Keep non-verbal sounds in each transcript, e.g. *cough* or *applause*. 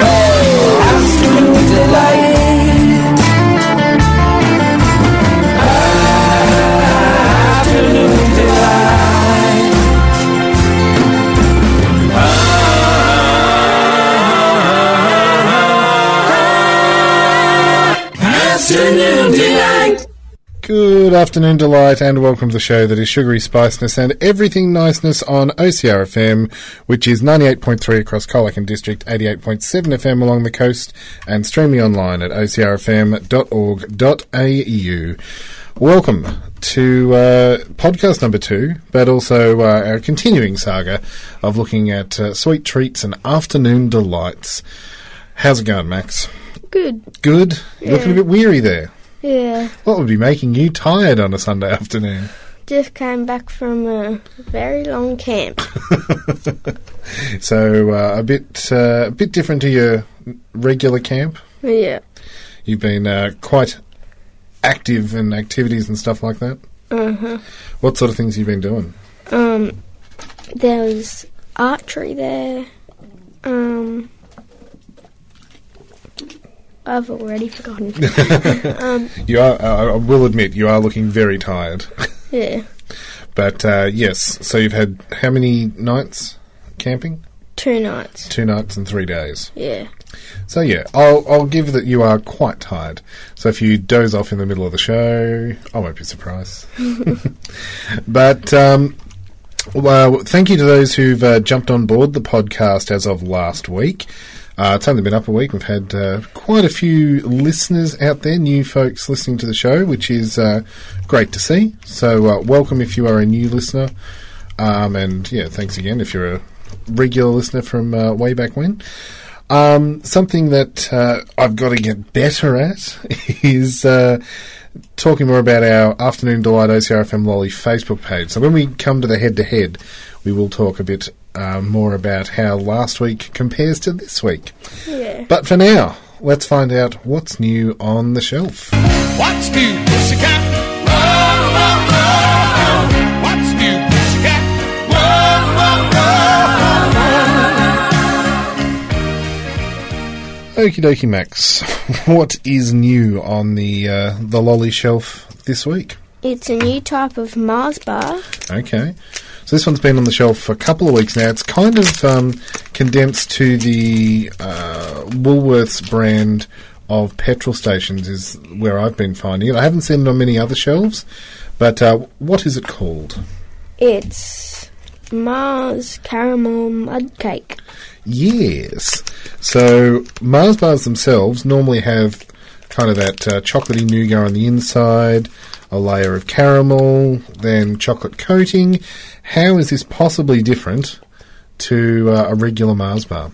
Afternoon delight. Afternoon delight Good afternoon, Delight, and welcome to the show that is sugary spiceness and everything niceness on OCRFM, which is 98.3 across Colac District, 88.7 FM along the coast, and streaming online at ocrfm.org.au. Welcome to uh, podcast number two, but also uh, our continuing saga of looking at uh, sweet treats and afternoon delights. How's it going, Max? Good. Good? You're looking a bit weary there. Yeah. What would be making you tired on a Sunday afternoon? Just came back from a very long camp. *laughs* So uh, a bit uh, a bit different to your regular camp. yeah. You've been uh, quite active in activities and stuff like that. Uh huh. What sort of things have you been doing? Um, there was archery there. Um, I've already forgotten. *laughs* um, You are. Uh, I will admit you are looking very tired. *laughs* yeah. but uh, yes, so you've had how many nights camping? Two nights. Two nights and three days. Yeah. So yeah, I'll I'll give that you are quite tired. So if you doze off in the middle of the show, I won't be surprised. *laughs* but um, well, thank you to those who've uh, jumped on board the podcast as of last week. Uh, it's only been up a week. We've had uh, quite a few listeners out there, new folks listening to the show, which is uh, great to see. So, uh, welcome if you are a new listener. Um, and yeah, thanks again if you're a regular listener from uh, way back when. Um, something that uh, I've got to get better at *laughs* is talking more about our Afternoon Delight OCRFM Lolly Facebook page. So when we come to the head to head, we will talk a bit uh, more about how last week compares to this week. Yeah. But for now, let's find out what's new on the shelf. What's new, pussycat? Whoa, whoa, whoa. What's new, pussycat? Whoa, whoa, whoa. Okie dokie, Max. *laughs* what is new on the uh, the lolly shelf this week? It's a new type of Mars bar. Okay. So this one's been on the shelf for a couple of weeks now. It's kind of um, condensed to the uh, Woolworths brand of petrol stations is where I've been finding it. I haven't seen it on many other shelves, but uh, what is it called? It's Mars caramel mud cake. Yes. So Mars bars themselves normally have kind of that uh, chocolatey nougat on the inside, a layer of caramel, then chocolate coating. How is this possibly different to uh, a regular Mars bar?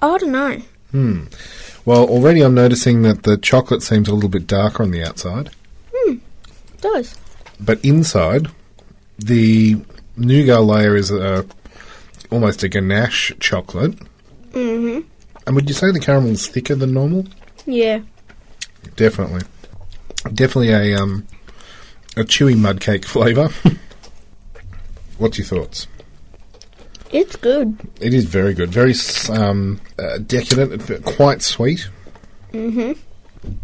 I don't know. Well, already I'm noticing that the chocolate seems a little bit darker on the outside, It does. but inside the nougat layer is a, almost a ganache chocolate. Mm-hmm. And would you say the caramel is thicker than normal? Yeah. Definitely, definitely a um, a chewy mud cake *laughs* flavour. What's your thoughts? It's good. It is very good, very um, uh, decadent, quite sweet. Mm-hmm.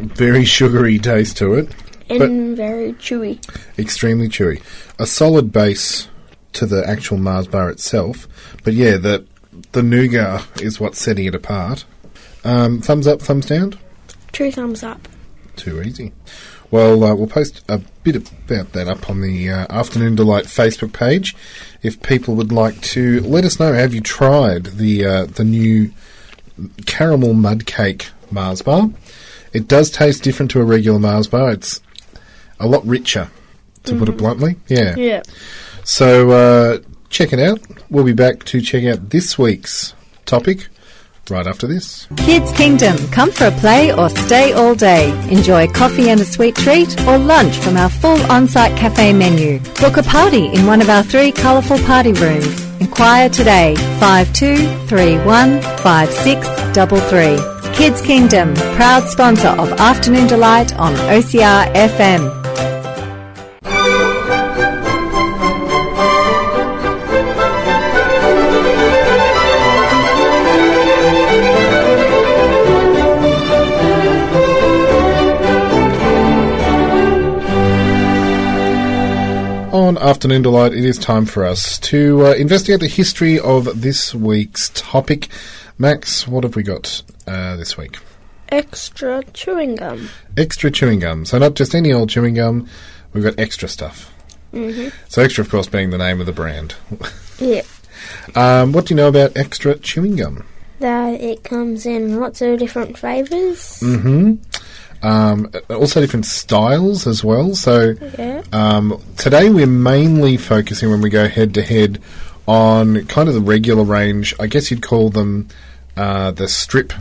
Very sugary taste to it, And very chewy. extremely chewy. A solid base to the actual Mars bar itself, but yeah, the the nougat is what's setting it apart. Um, thumbs up, thumbs down. Two thumbs up. Too easy. Well, uh, we'll post a bit about that up on the uh, Afternoon Delight Facebook page. If people would like to let us know, have you tried the uh, the new caramel mud cake Mars bar? It does taste different to a regular Mars bar. It's a lot richer, to put it bluntly. Yeah. Yeah. So uh, check it out. We'll be back to check out this week's topic right after this. Kids Kingdom, come for a play or stay all day. Enjoy coffee and a sweet treat or lunch from our full on-site cafe menu. Book a party in one of our three colourful party rooms. Inquire today 5231 5633. Kids Kingdom, proud sponsor of Afternoon Delight on OCR FM. Afternoon Delight, it is time for us to uh, investigate the history of this week's topic. Max, what have we got uh, this week? Extra chewing gum. Extra chewing gum. So, not just any old chewing gum, we've got extra stuff. Mm-hmm. So, extra, of course, being the name of the brand. *laughs* Yeah. um, what do you know about extra chewing gum? That it comes in lots of different flavors. hmm Um, also, different styles as well. So, Yeah. Um, today we're mainly focusing when we go head to head on kind of the regular range. I guess you'd call them uh, the strip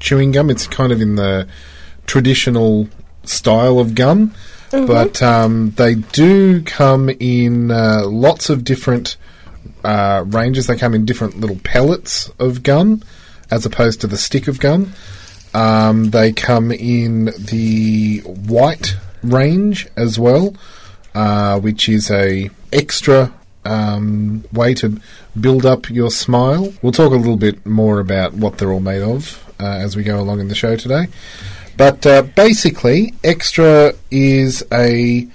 chewing gum. It's kind of in the traditional style of gum, but um, they do come in uh, lots of different uh, ranges. They come in different little pellets of gum as opposed to the stick of gum. Um, they come in the white range as well, uh, which is a extra um, way to build up your smile. We'll talk a little bit more about what they're all made of uh, as we go along in the show today. But uh, basically, Extra is a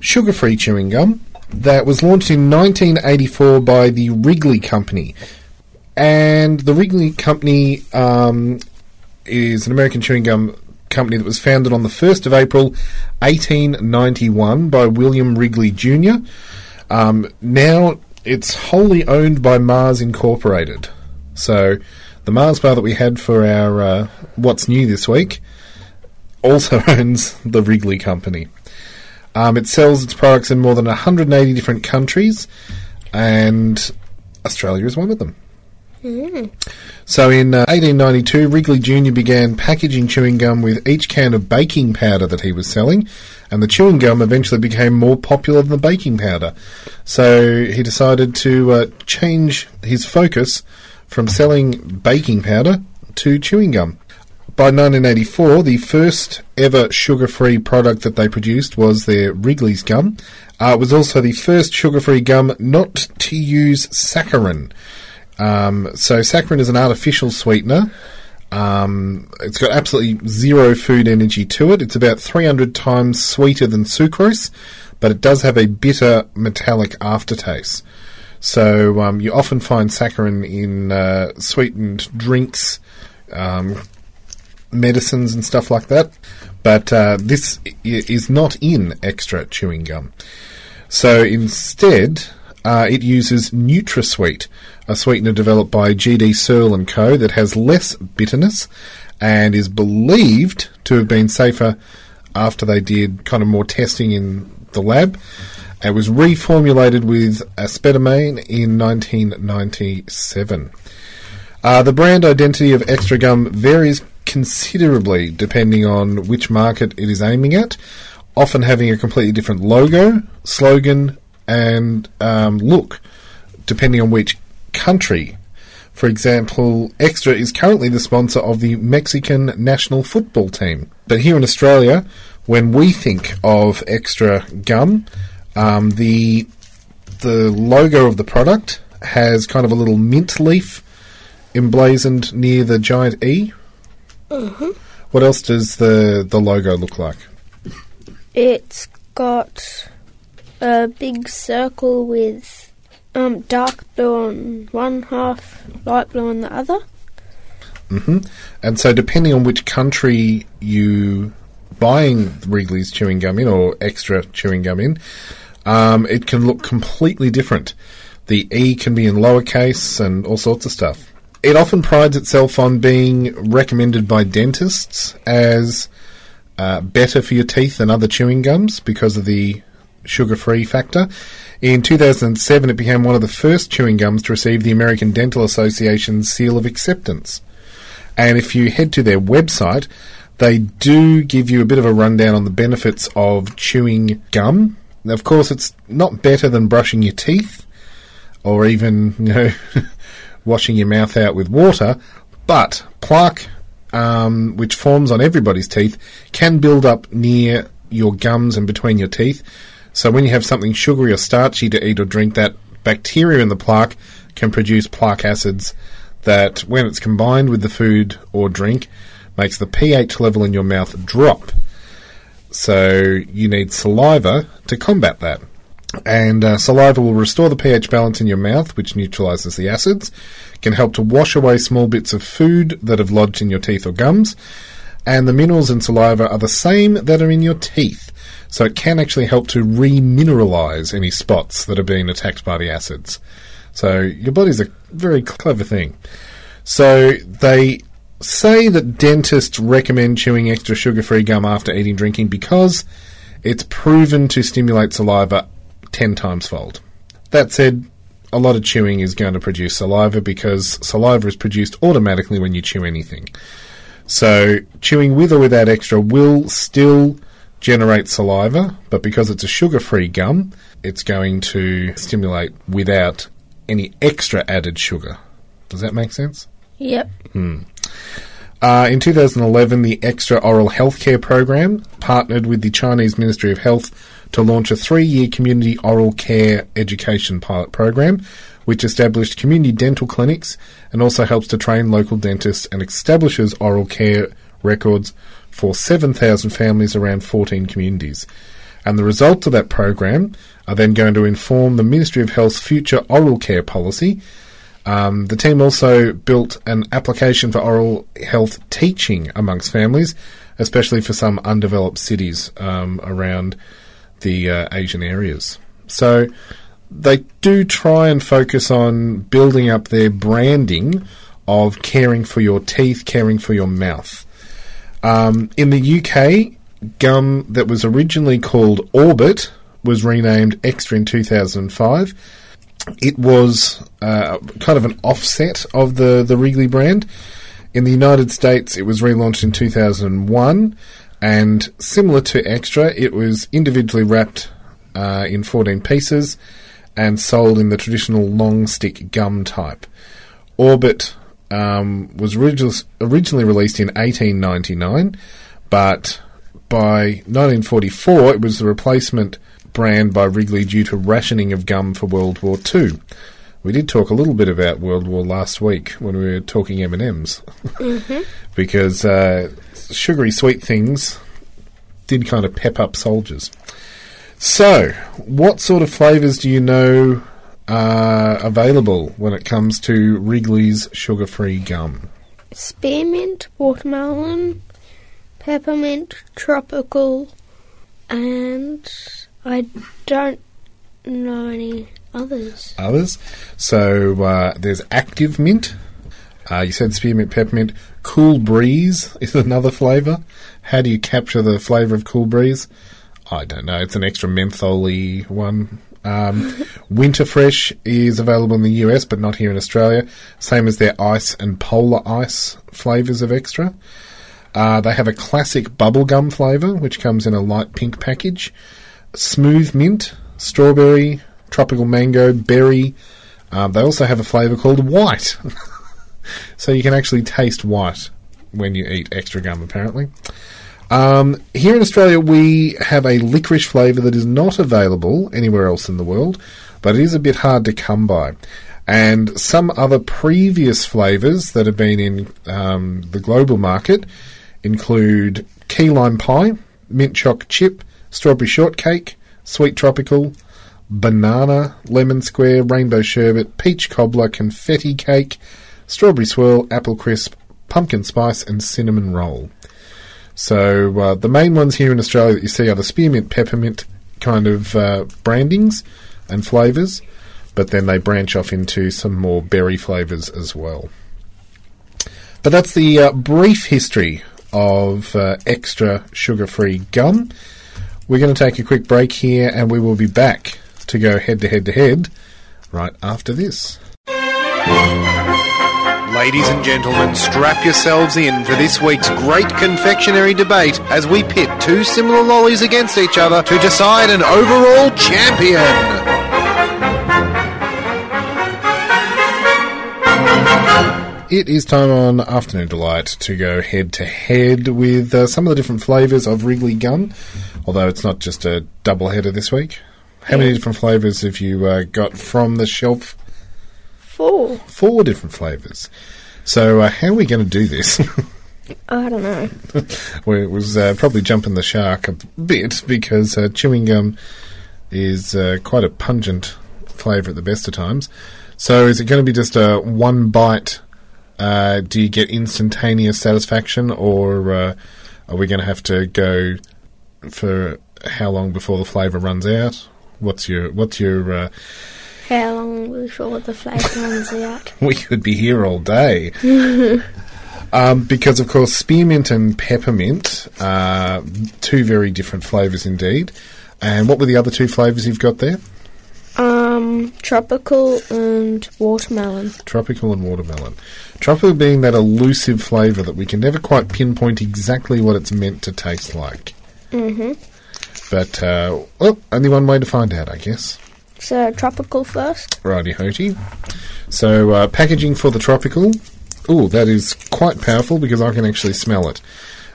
sugar-free chewing gum that was launched in 1984 by the Wrigley Company. And the Wrigley Company um, is an American chewing gum company that was founded on the 1st of April 1891 by William Wrigley Jr. Um, now it's wholly owned by Mars Incorporated. So the Mars bar that we had for our uh, What's New this week also *laughs* owns the Wrigley Company. Um, it sells its products in more than 180 different countries, and Australia is one of them. So in uh, 1892, Wrigley Jr. began packaging chewing gum with each can of baking powder that he was selling, and the chewing gum eventually became more popular than the baking powder. So he decided to uh, change his focus from selling baking powder to chewing gum. By 1984, the first ever sugar-free product that they produced was their Wrigley's gum. Uh, it was also the first sugar-free gum not to use saccharin. Um, so saccharin is an artificial sweetener. Um, it's got absolutely zero food energy to it. It's about 300 times sweeter than sucrose, but it does have a bitter metallic aftertaste. So um, you often find saccharin in uh, sweetened drinks, um, medicines, and stuff like that. But uh, this i- is not in extra chewing gum. So instead, uh, it uses NutraSweet, a sweetener developed by GD Searle and Co. that has less bitterness and is believed to have been safer after they did kind of more testing in the lab. It was reformulated with aspedamine in 1997. Uh, the brand identity of Extra Gum varies considerably depending on which market it is aiming at, often having a completely different logo, slogan, and um, look, depending on which country. For example, Extra is currently the sponsor of the Mexican national football team. But here in Australia, when we think of Extra Gum, um, the the logo of the product has kind of a little mint leaf emblazoned near the giant E. What else does the the logo look like? It's got a big circle with um, dark blue on one half, light blue on the other. And so, depending on which country you buying Wrigley's chewing gum in or extra chewing gum in, um, it can look completely different. The E can be in lowercase and all sorts of stuff. It often prides itself on being recommended by dentists as uh, better for your teeth than other chewing gums because of the sugar free factor. In 2007, it became one of the first chewing gums to receive the American Dental Association's seal of acceptance. And if you head to their website, they do give you a bit of a rundown on the benefits of chewing gum. Of course, it's not better than brushing your teeth or even, you know, *laughs* washing your mouth out with water, but plaque, um, which forms on everybody's teeth, can build up near your gums and between your teeth. So when you have something sugary or starchy to eat or drink, that bacteria in the plaque can produce plaque acids that, when it's combined with the food or drink, makes the pH level in your mouth drop. So you need saliva to combat that. And uh, saliva will restore the pH balance in your mouth, which neutralizes the acids, can help to wash away small bits of food that have lodged in your teeth or gums, and the minerals in saliva are the same that are in your teeth. So it can actually help to remineralize any spots that are being attacked by the acids. So your body's a very clever thing. So they say that dentists recommend chewing extra sugar-free gum after eating drinking because it's proven to stimulate saliva 10 times fold. That said, a lot of chewing is going to produce saliva because saliva is produced automatically when you chew anything. So, chewing with or without extra will still generate saliva, but because it's a sugar free gum, it's going to stimulate without any extra added sugar. Does that make sense? Yep. Uh, in 2011, the Extra Oral Healthcare Program partnered with the Chinese Ministry of Health to launch a three year community oral care education pilot program, which established community dental clinics and also helps to train local dentists and establishes oral care records for 7,000 families around 14 communities. And the results of that program are then going to inform the Ministry of Health's future oral care policy. Um, the team also built an application for oral health teaching amongst families, especially for some undeveloped cities um, around the uh, Asian areas. So they do try and focus on building up their branding of caring for your teeth, caring for your mouth. Um, in the UK, gum that was originally called Orbit was renamed Extra in 2005. It was uh, kind of an offset of the, the Wrigley brand. In the United States, it was relaunched in 2001, and similar to Extra, it was individually wrapped uh, in 14 pieces and sold in the traditional long stick gum type. Orbit um, was origi- originally released in 1899, but by 1944 it was the replacement brand by Wrigley due to rationing of gum for World War II. We did talk a little bit about World War last week when we were talking M and M's, *laughs* because uh, sugary sweet things did kind of pep up soldiers. So, what sort of flavours do you know are available when it comes to Wrigley's sugar-free gum? Spearmint, watermelon, peppermint, tropical, and I don't know any others. others. So uh, there's Active Mint. Uh, you said spearmint, peppermint. Cool Breeze *laughs* is another flavour. How do you capture the flavour of Cool Breeze? I don't know. It's an extra mentholy one. Um, Winter Fresh is available in the US, but not here in Australia. Same as their ice and polar ice flavours of extra. Uh, they have a classic bubblegum flavour, which comes in a light pink package. Smooth mint, strawberry, tropical mango, berry. Um, they also have a flavour called white. *laughs* so you can actually taste white when you eat extra gum, apparently. Um, here in Australia, we have a licorice flavour that is not available anywhere else in the world, but it is a bit hard to come by. And some other previous flavours that have been in um, the global market include key lime pie, mint choc chip, strawberry shortcake, sweet tropical, banana, lemon square, rainbow sherbet, peach cobbler, confetti cake, strawberry swirl, apple crisp, pumpkin spice, and cinnamon roll. So uh, the main ones here in Australia that you see are the spearmint, peppermint kind of uh, brandings and flavours, but then they branch off into some more berry flavours as well. But that's the uh, brief history of uh, extra sugar-free gum. We're going to take a quick break here, and we will be back to go head to head to head right after this. Ladies and gentlemen, strap yourselves in for this week's great confectionery debate as we pit two similar lollies against each other to decide an overall champion. It is time on Afternoon Delight to go head to head with uh, some of the different flavours of Wrigley gum, although it's not just a double header this week. How many different flavours have you uh, got from the shelf? Four. Four different flavours. So, uh, how are we going to do this? *laughs* I don't know. well, it was uh, probably jumping the shark a bit because uh, chewing gum is uh, quite a pungent flavour at the best of times. So, is it going to be just a one bite? Uh, do you get instantaneous satisfaction, or uh, are we going to have to go for how long before the flavour runs out? What's your what's your? How long before the flavour runs out? we could be here all day. *laughs* Um, because of course, spearmint and peppermint are two very different flavours indeed. And what were the other two flavours you've got there? Um, tropical and watermelon. Tropical and watermelon. Tropical being that elusive flavour that we can never quite pinpoint exactly what it's meant to taste like. Mm-hmm. But, uh, well, only one way to find out, I guess. So tropical first. Righty hotey. So, uh, packaging for the tropical. Oh, that is quite powerful because I can actually smell it.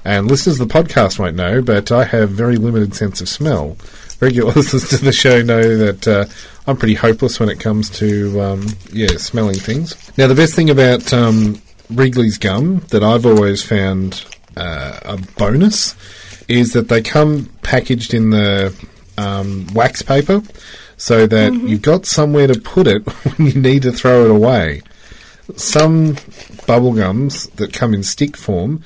And listeners of the podcast won't know, but I have very limited sense of smell. Regular *laughs* listeners to the show know that uh, I'm pretty hopeless when it comes to, um, yeah, smelling things. Now, the best thing about um, Wrigley's gum that I've always found uh, a bonus is that they come packaged in the um, wax paper so that you've got somewhere to put it *laughs* when you need to throw it away. Some bubble gums that come in stick form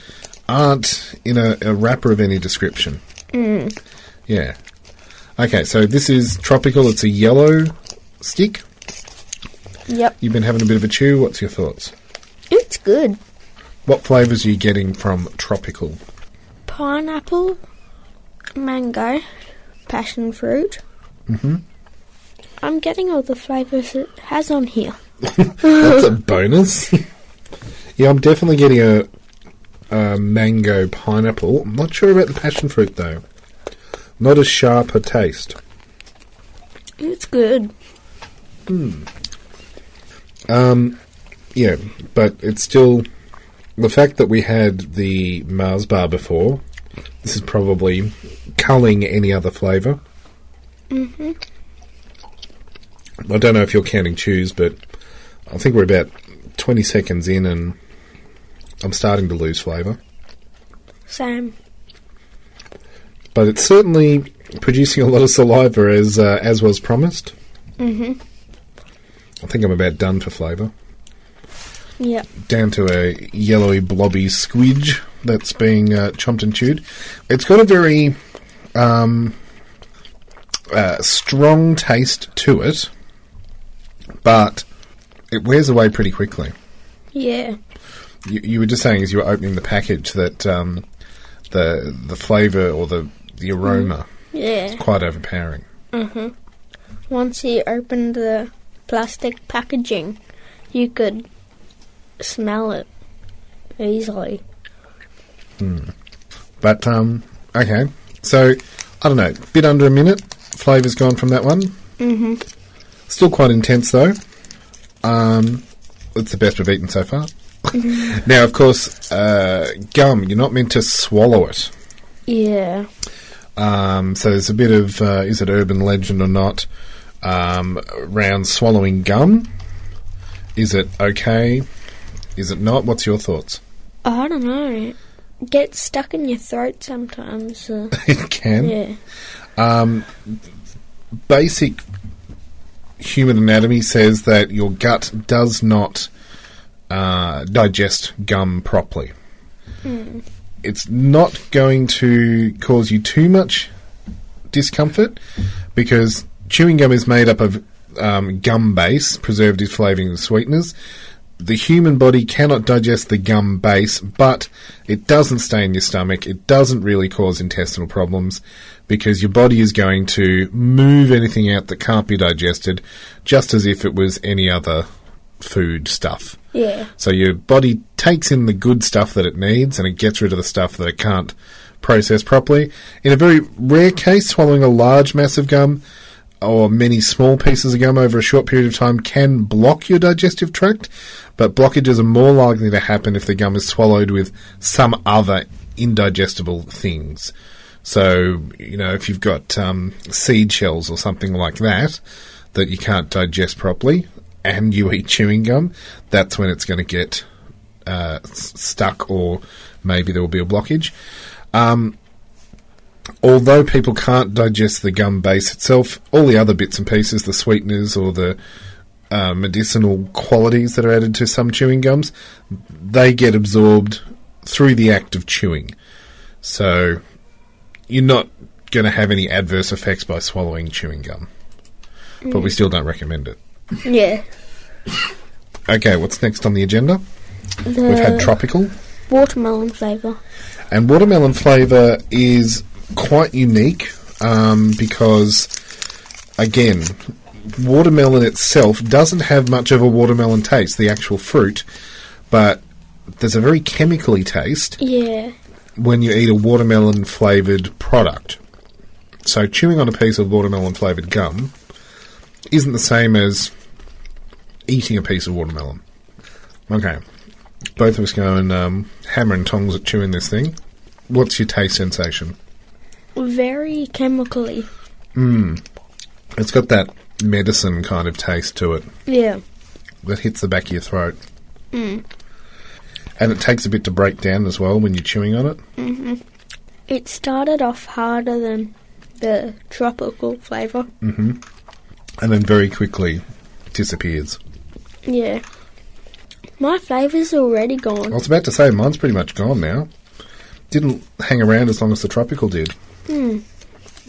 aren't in a, a wrapper of any description. Yeah. Okay, so this is tropical. It's a yellow stick. Yep. You've been having a bit of a chew. What's your thoughts? It's good. What flavours are you getting from tropical? Pineapple, mango, passion fruit. Mm-hmm. I'm getting all the flavours it has on here. *laughs* That's a bonus. *laughs* yeah, I'm definitely getting a, a mango pineapple. I'm not sure about the passion fruit though. Not as sharp a taste. It's good. Hmm. Um, yeah, but it's still the fact that we had the Mars bar before. This is probably culling any other flavour. Mm-hmm. I don't know if you're counting chews, but I think we're about 20 seconds in and I'm starting to lose flavour. Same. But it's certainly producing a lot of saliva as uh, as was promised. Mm-hmm. I think I'm about done for flavour. Yep. Down to a yellowy blobby squidge that's being uh, chomped and chewed. It's got a very um, uh, strong taste to it, but it wears away pretty quickly. Yeah. You, you were just saying as you were opening the package that um, the the flavour or the the aroma Yeah. is quite overpowering. Mm-hmm. Once you opened the plastic packaging, you could smell it easily. Hmm. But um, okay, so I don't know, bit under a minute. Flavour's gone from that one. Mm-hmm. Still quite intense though. Um, it's the best we've eaten so far. *laughs* now, of course, uh, gum. You're not meant to swallow it. Yeah. Um, so there's a bit of uh, is it urban legend or not um, around swallowing gum. Is it okay? Is it not? What's your thoughts? I don't know. It gets stuck in your throat sometimes. Uh, *laughs* it can. yeah. Um, basic human anatomy says that your gut does not uh, digest gum properly. It's not going to cause you too much discomfort because chewing gum is made up of um, gum base, preservatives, flavourings, and sweeteners. The human body cannot digest the gum base, but it doesn't stay in your stomach. It doesn't really cause intestinal problems because your body is going to move anything out that can't be digested just as if it was any other food stuff. Yeah. So your body takes in the good stuff that it needs and it gets rid of the stuff that it can't process properly. In a very rare case, swallowing a large mass of gum or many small pieces of gum over a short period of time can block your digestive tract, but blockages are more likely to happen if the gum is swallowed with some other indigestible things. So, you know, if you've got um, seed shells or something like that that you can't digest properly and you eat chewing gum, that's when it's going to get uh, stuck or maybe there will be a blockage. Um, although people can't digest the gum base itself, all the other bits and pieces, the sweeteners or the uh, medicinal qualities that are added to some chewing gums, they get absorbed through the act of chewing. So you're not going to have any adverse effects by swallowing chewing gum. But we still don't recommend it. Yeah. Okay, what's next on the agenda? The We've had tropical. watermelon flavour. And watermelon flavour is quite unique um, because, again, watermelon itself doesn't have much of a watermelon taste, the actual fruit, but there's a very chemically taste Yeah. When you eat a watermelon flavoured product. So, chewing on a piece of watermelon flavoured gum isn't the same as eating a piece of watermelon. Okay. Both of us go and um, hammer and tongs at chewing this thing. What's your taste sensation? Very chemically. Mmm. It's got that medicine kind of taste to it Yeah. that hits the back of your throat. And it takes a bit to break down as well when you're chewing on it. Mm-hmm. It started off harder than the tropical flavour. Mm-hmm. and then very quickly disappears. Yeah. My flavour's already gone. I was about to say mine's pretty much gone now. Didn't hang around as long as the tropical did. Hmm.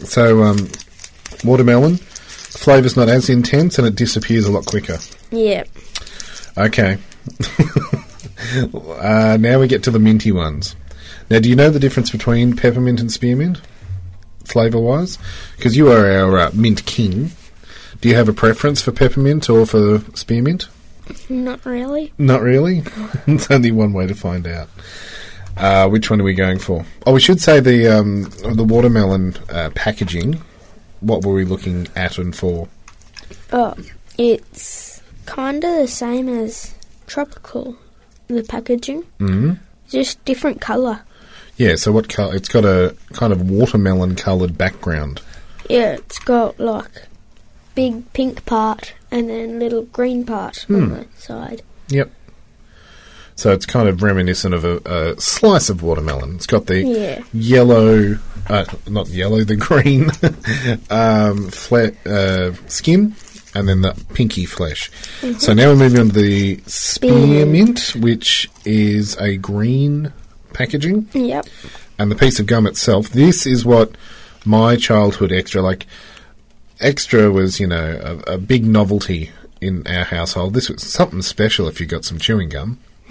So um, watermelon flavor's not as intense and it disappears a lot quicker. Yeah. Okay. *laughs* uh, now we get to the minty ones. Now, do you know the difference between peppermint and spearmint, flavour wise? Because you are our uh, mint king. Do you have a preference for peppermint or for spearmint? Not really. Not really. *laughs* it's only one way to find out. Uh, which one are we going for? Oh, we should say the um, the watermelon uh, packaging. What were we looking at and for? Oh, it's kind of the same as tropical, the packaging. Mm. Just different colour. Yeah, so what color? It's got a kind of watermelon coloured background. Yeah, it's got like big pink part and then little green part on the side. Yep. So it's kind of reminiscent of a, a slice of watermelon. It's got the Yeah. yellow, uh, not yellow, the *laughs* green *laughs* um, fle- uh, skin, and then the pinky flesh. So now we're moving on to the spearmint, which is a green packaging, Yep. and the piece of gum itself. This is what my childhood extra like. Extra was, you know, a, a big novelty in our household. This was something special if you got some chewing gum. *laughs*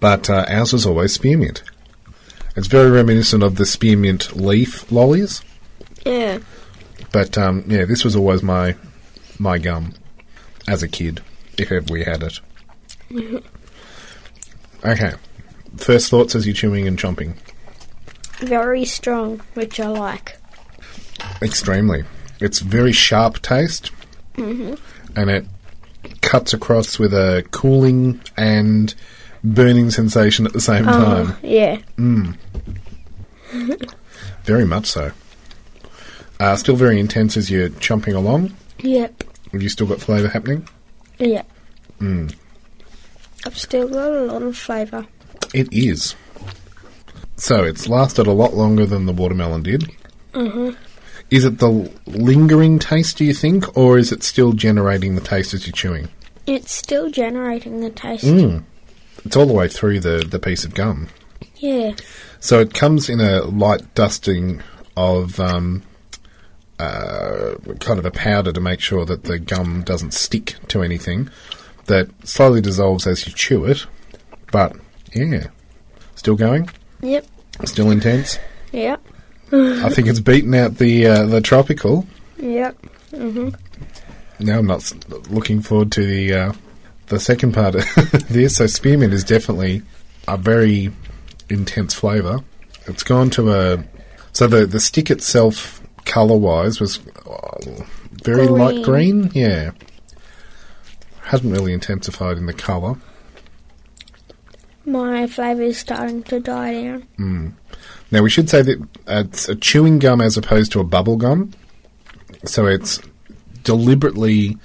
but uh, ours was always spearmint. It's very reminiscent of the spearmint leaf lollies. Yeah. But um, yeah, this was always my my gum as a kid, if ever we had it. *laughs* okay. First thoughts as you're chewing and chomping. Very strong, which I like. Extremely. It's very sharp taste, and it cuts across with a cooling and burning sensation at the same time. Oh, yeah. *laughs* Very much so. Uh, still very intense as you're chomping along. Yep. Have you still got flavour happening? Yep. I've still got a lot of flavour. It is. So it's lasted a lot longer than the watermelon did. Mhm. Is it the lingering taste, do you think, or is it still generating the taste as you're chewing? It's still generating the taste. Mm. It's all the way through the, the piece of gum. Yeah. So it comes in a light dusting of um, uh, kind of a powder to make sure that the gum doesn't stick to anything. That slowly dissolves as you chew it. But yeah, still going, Yep. still intense. Yep. I think it's beaten out the uh, the tropical. Yep. Now I'm not looking forward to the uh, the second part of *laughs* this. So spearmint is definitely a very intense flavour. It's gone to a so the the stick itself, colour wise, was uh, very light green. Yeah, hasn't really intensified in the colour. My flavour is starting to die down. Now we should say that it's a chewing gum as opposed to a bubble gum, so it's deliberately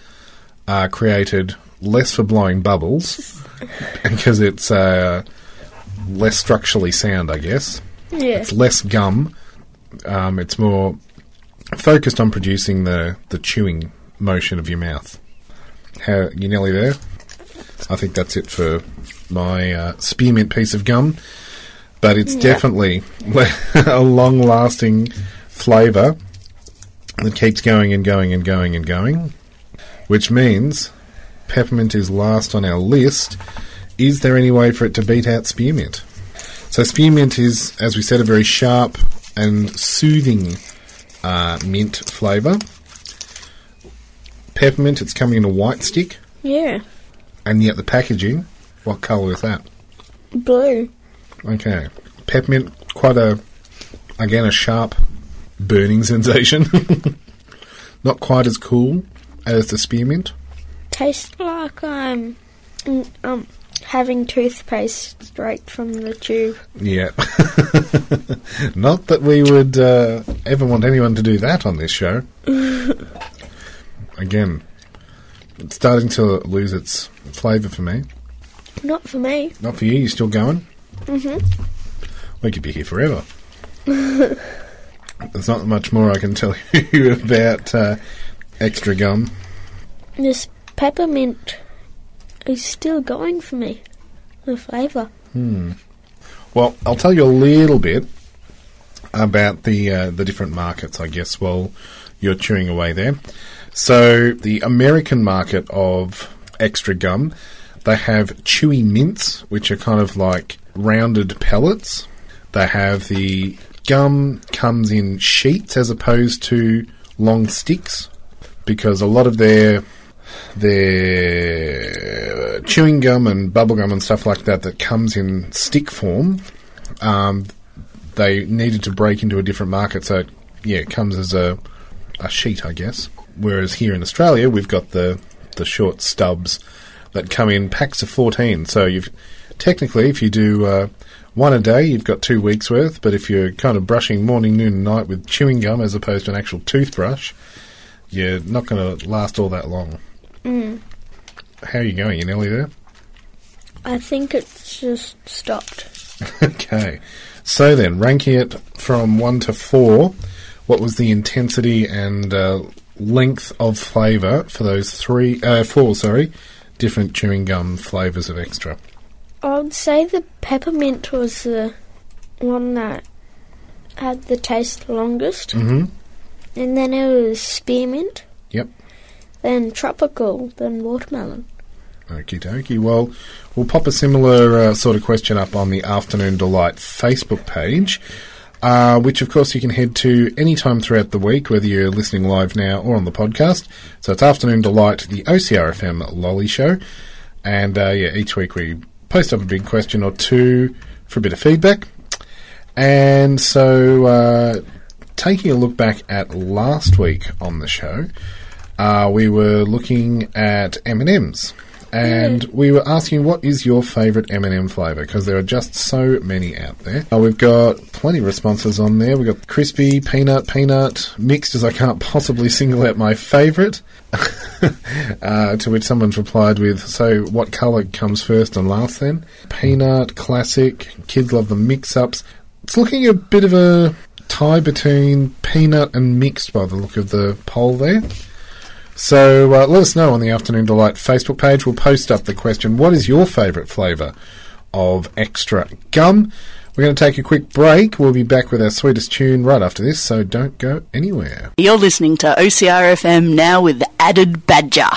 uh, created less for blowing bubbles *laughs* because it's uh, less structurally sound, I guess. Yeah. It's less gum. Um, it's more focused on producing the, the chewing motion of your mouth. How you nearly there? I think that's it for my uh, spearmint piece of gum. But it's definitely *laughs* a long-lasting flavour that keeps going and going and going and going, which means peppermint is last on our list. Is there any way for it to beat out spearmint? So spearmint is, as we said, a very sharp and soothing uh, mint flavour. Peppermint, it's coming in a white stick, Yeah. and yet the packaging, what colour is that? Blue. Okay. Peppermint, quite a, again, a sharp burning *laughs* sensation. Not quite as cool as the spearmint. Tastes like I'm mm, um having toothpaste straight from the tube. Yeah. *laughs* Not that we would uh, ever want anyone to do that on this show. *laughs* Again, it's starting to lose its flavour for me. Not for me. Not for you, You're still going? Mm-hmm. We could be here forever. *laughs* There's not much more I can tell you about uh, extra gum. This peppermint is still going for me. The flavour. Hmm. Well, I'll tell you a little bit about the uh, the different markets, I guess, while you're chewing away there. So, the American market of extra gum, they have chewy mints, which are kind of like rounded pellets. They have the gum comes in sheets as opposed to long sticks, because a lot of their their chewing gum and bubble gum and stuff like that that comes in stick form, um, they needed to break into a different market. So, yeah, it comes as a, a sheet, I guess. Whereas here in Australia, we've got the, the short stubs that come in packs of 14. So, you've technically, if you do uh, one a day, you've got two weeks worth. But if you're kind of brushing morning, noon, and night with chewing gum as opposed to an actual toothbrush, you're not going to last all that long. How are you going? You nearly there? I think it's just stopped. *laughs* Okay. So then, ranking it from 1 to 4, what was the intensity and uh, length of flavour for those three, uh, four, sorry, different chewing gum flavours of extra? I would say the peppermint was the one that had the taste longest. Mm-hmm. And then it was spearmint, Yep. Then tropical, then watermelon. Okie dokie. Well, we'll pop a similar uh, sort of question up on the Afternoon Delight Facebook page, uh, which of course you can head to anytime throughout the week, whether you're listening live now or on the podcast. So it's Afternoon Delight, the OCRFM Lolly Show. And uh, yeah, each week we post up a big question or two for a bit of feedback. And so, uh, taking a look back at last week on the show, uh, we were looking at M&Ms. And we were asking, what is your favourite M&M flavour? Because there are just so many out there. Uh, we've got plenty of responses on there. We've got crispy, peanut, peanut, mixed as I can't possibly single out my favourite. *laughs* uh, to which someone's replied with, so what colour comes first and last then? Peanut, classic, kids love the mix-ups. It's looking a bit of a tie between peanut and mixed by the look of the poll there. So uh, let us know on the Afternoon Delight Facebook page. We'll post up the question What is your favourite flavour of extra gum? We're going to take a quick break. We'll be back with our sweetest tune right after this, so don't go anywhere. You're listening to OCRFM now with Added Badger.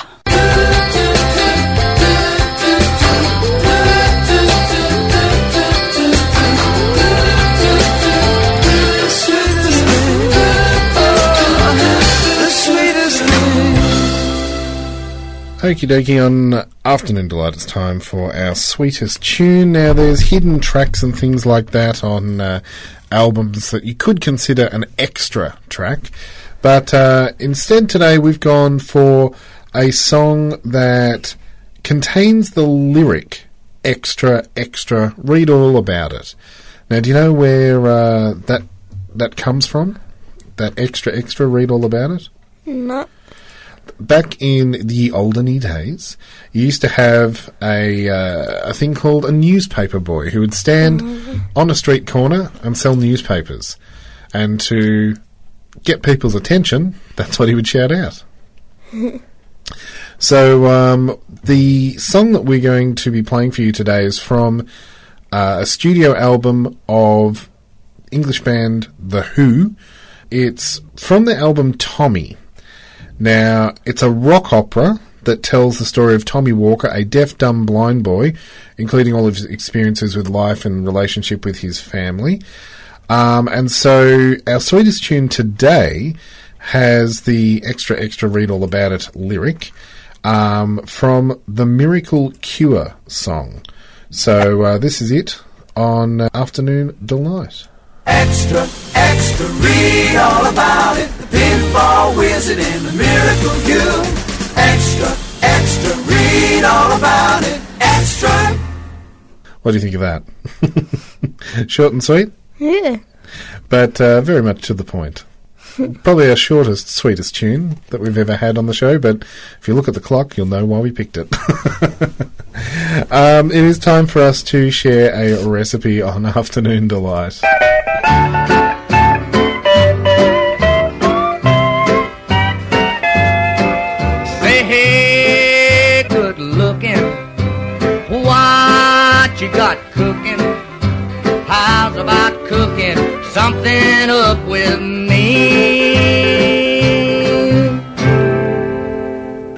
Okie dokie, on Afternoon Delight, it's time for our sweetest tune. Now, there's hidden tracks and things like that on uh, albums that you could consider an extra track. But uh, instead, today we've gone for a song that contains the lyric extra, extra, read all about it. Now, do you know where uh, that, that comes from? That extra, extra, read all about it? No. Back in the olden days, you used to have a uh, a thing called a newspaper boy who would stand on a street corner and sell newspapers, and to get people's attention, *laughs* that's what he would shout out. *laughs* so um, the song that we're going to be playing for you today is from uh, a studio album of English band The Who. It's from the album Tommy. Now, it's a rock opera that tells the story of Tommy Walker, a deaf, dumb, blind boy, including all of his experiences with life and relationship with his family. Um, and so, our sweetest tune today has the extra, extra read all about it lyric um, from the Miracle Cure song. So, uh, this is it on uh, Afternoon Delight. Extra, extra, read all about it. The pinball wizard and the miracle cure. Extra, extra, read all about it. Extra. What do you think of that? *laughs* Short and sweet? Yeah. but uh, very much to the point. *laughs* Probably our shortest, sweetest tune that we've ever had on the show, but if you look at the clock, you'll know why we picked it. *laughs* um, it is time for us to share a recipe on Afternoon Delight. Cooking? How's about cooking something up with me?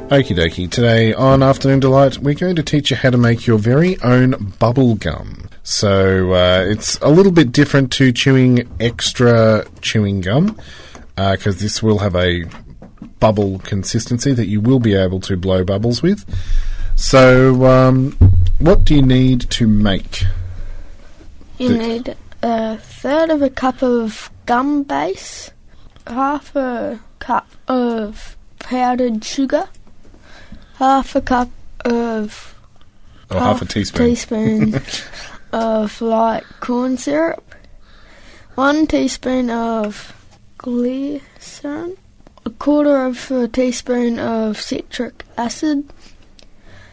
Okie dokie. Today on Afternoon Delight, we're going to teach you how to make your very own bubble gum. So uh, it's a little bit different to chewing extra chewing gum because this will have a bubble consistency that you will be able to blow bubbles with. So, um, what do you need to make? You The- need a third of a cup of gum base, half a cup of powdered sugar, half a cup of Or half a teaspoon. teaspoon *laughs* of light corn syrup, one teaspoon of glycerin, a quarter of a teaspoon of citric acid,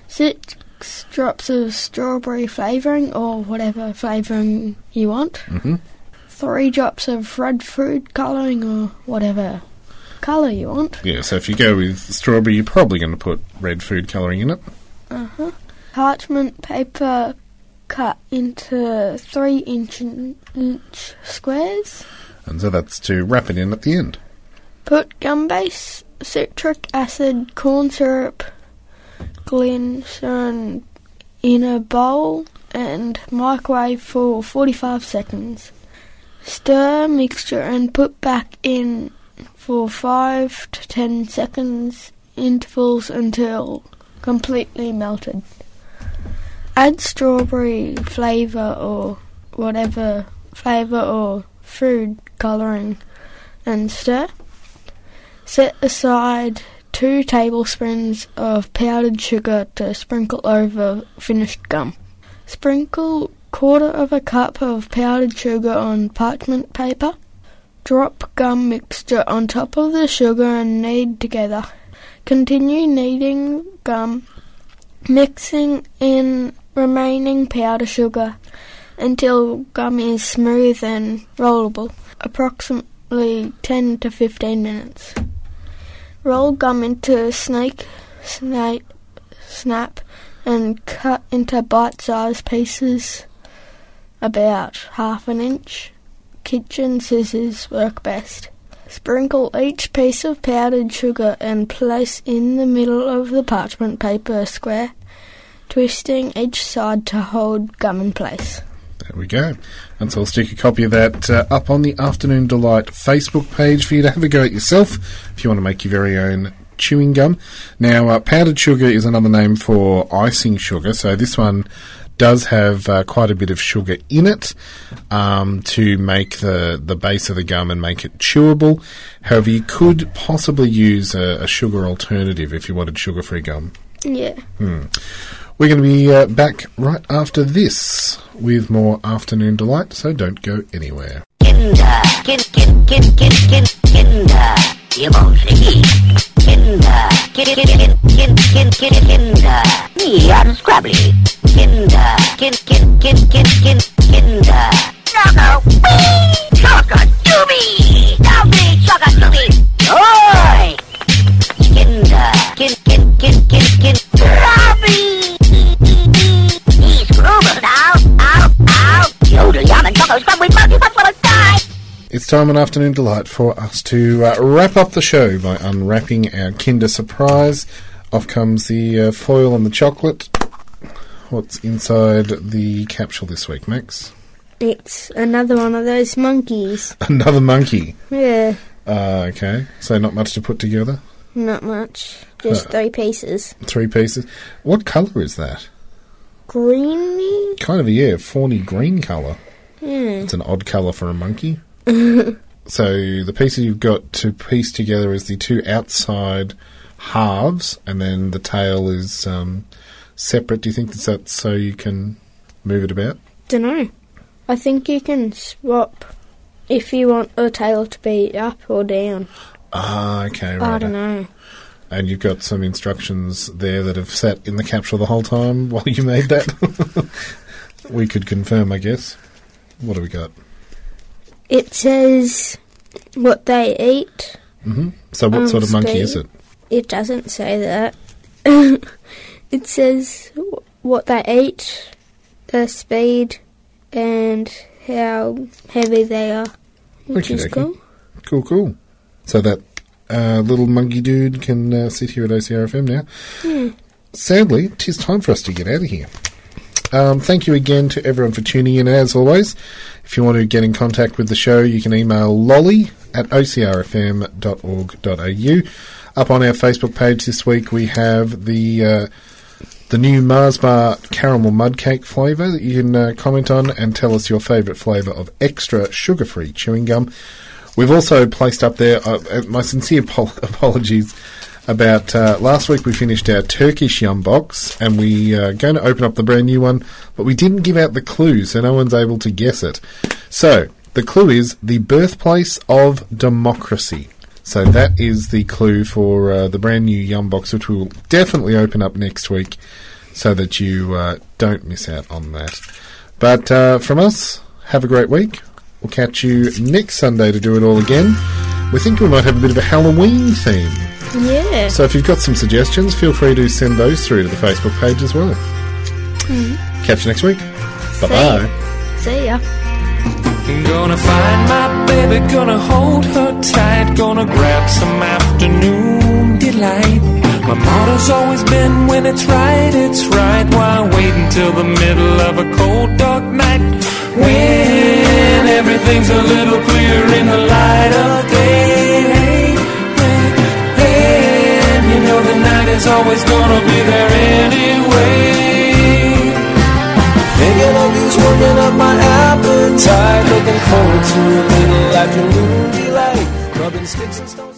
six drops of strawberry flavouring or whatever flavouring you want, hmm three drops of red food colouring or whatever colour you want. Yeah, so if you go with strawberry, you're probably going to put red food colouring in it. Uh-huh. Parchment paper cut into three inch, inch squares. And so that's to wrap it in at the end. Put gum base, citric acid, corn syrup, glycerin in a bowl and microwave for 45 seconds. Stir mixture and put back in for 5 to 10 seconds intervals until completely melted. Add strawberry flavour or whatever flavour or food colouring and stir. Set aside two tablespoons of powdered sugar to sprinkle over finished gum. Sprinkle quarter of a cup of powdered sugar on parchment paper. Drop gum mixture on top of the sugar and knead together. Continue kneading gum, mixing in remaining powder sugar until gum is smooth and rollable, approximately 10 to 15 minutes. Roll gum into snake, snake, snap, and cut into bite-sized pieces about half an inch. Kitchen scissors work best. Sprinkle each piece of powdered sugar and place in the middle of the parchment paper square, twisting each side to hold gum in place. There we go. And so I'll stick a copy of that uh, up on the Afternoon Delight Facebook page for you to have a go at yourself if you want to make your very own chewing gum. Now, uh, powdered sugar is another name for icing sugar, so this one does have uh, quite a bit of sugar in it um, to make the, the base of the gum and make it chewable. However, you could possibly use a, a sugar alternative if you wanted sugar free gum. Yeah. We're going to be uh, back right after this with more Afternoon Delight, so don't go anywhere. Kinder, kin, kin, kin, kin, kin, Kinder, ihr Bolschewik. Kinder, kin, kin, kin, kin, kin, kin, Kinder, me unscrabbly. Kinder, kin, kin, kin, kin, kin, Kinder. Choco, wee, choco, dooby, dooby, choco, dooby. Oi! Kinder, kin, kin, kin, kin, kin, It's time on Afternoon Delight for us to uh, wrap up the show by unwrapping our Kinder Surprise. Off comes the uh, foil and the chocolate. What's inside the capsule this week, Max? It's another one of those monkeys. *laughs* Another monkey. Yeah. Uh, okay, so not much to put together. Not much. Just Uh. three pieces. Three pieces. What colour is that? Greeny? Kind of a yeah, fawny green colour. Yeah. It's an odd colour for a monkey. *laughs* so the pieces you've got to piece together is the two outside halves, and then the tail is um, separate. Do you think that's that so you can move it about? Dunno. I think you can swap if you want the tail to be up or down. Ah, okay, right. I don't know. And you've got some instructions there that have sat in the capsule the whole time while you made that. *laughs* we could confirm, I guess. What do we got? It says what they eat. hmm So, what Um, sort of monkey is it? It doesn't say that. *coughs* it says what they eat, their speed, and how heavy they are, which is cool. Cool, cool. So that uh, little monkey dude can uh, sit here at OCRFM now. Hmm. Sadly, it is time for us to get out of here. Um, thank you again to everyone for tuning in. As always, if you want to get in contact with the show, you can email lolly at ocrfm.org.au. Up on our Facebook page this week, we have the uh, the new Mars Bar caramel mud cake flavour that you can uh, comment on and tell us your favourite flavour of extra sugar free chewing gum. We've also placed up there uh, uh, my sincere *laughs* pol- apologies about uh, last week we finished our Turkish yum box and we are going to open up the brand new one, but we didn't give out the clue so no one's able to guess it. So, the clue is the birthplace of democracy. So that is the clue for uh, the brand new Yum box, which we will definitely open up next week, so that you uh, don't miss out on that. But uh, from us, have a great week. We'll catch you next Sunday to do it all again. We think we might have a bit of a Halloween theme. Yeah. So if you've got some suggestions, feel free to send those through to the Facebook page as well. Mm-hmm. Catch you next week. Bye bye. See ya. Gonna find my baby, gonna hold her tight, gonna grab some afternoon delight. My motto's always been when it's right, it's right. Why wait until the middle of a cold, dark night? When everything's a little clearer in the light of day. And you know the night is always gonna be there anyway. Thinking of you's working up my appetite. Looking forward to a little afternoon delight. Rubbing sticks and stones.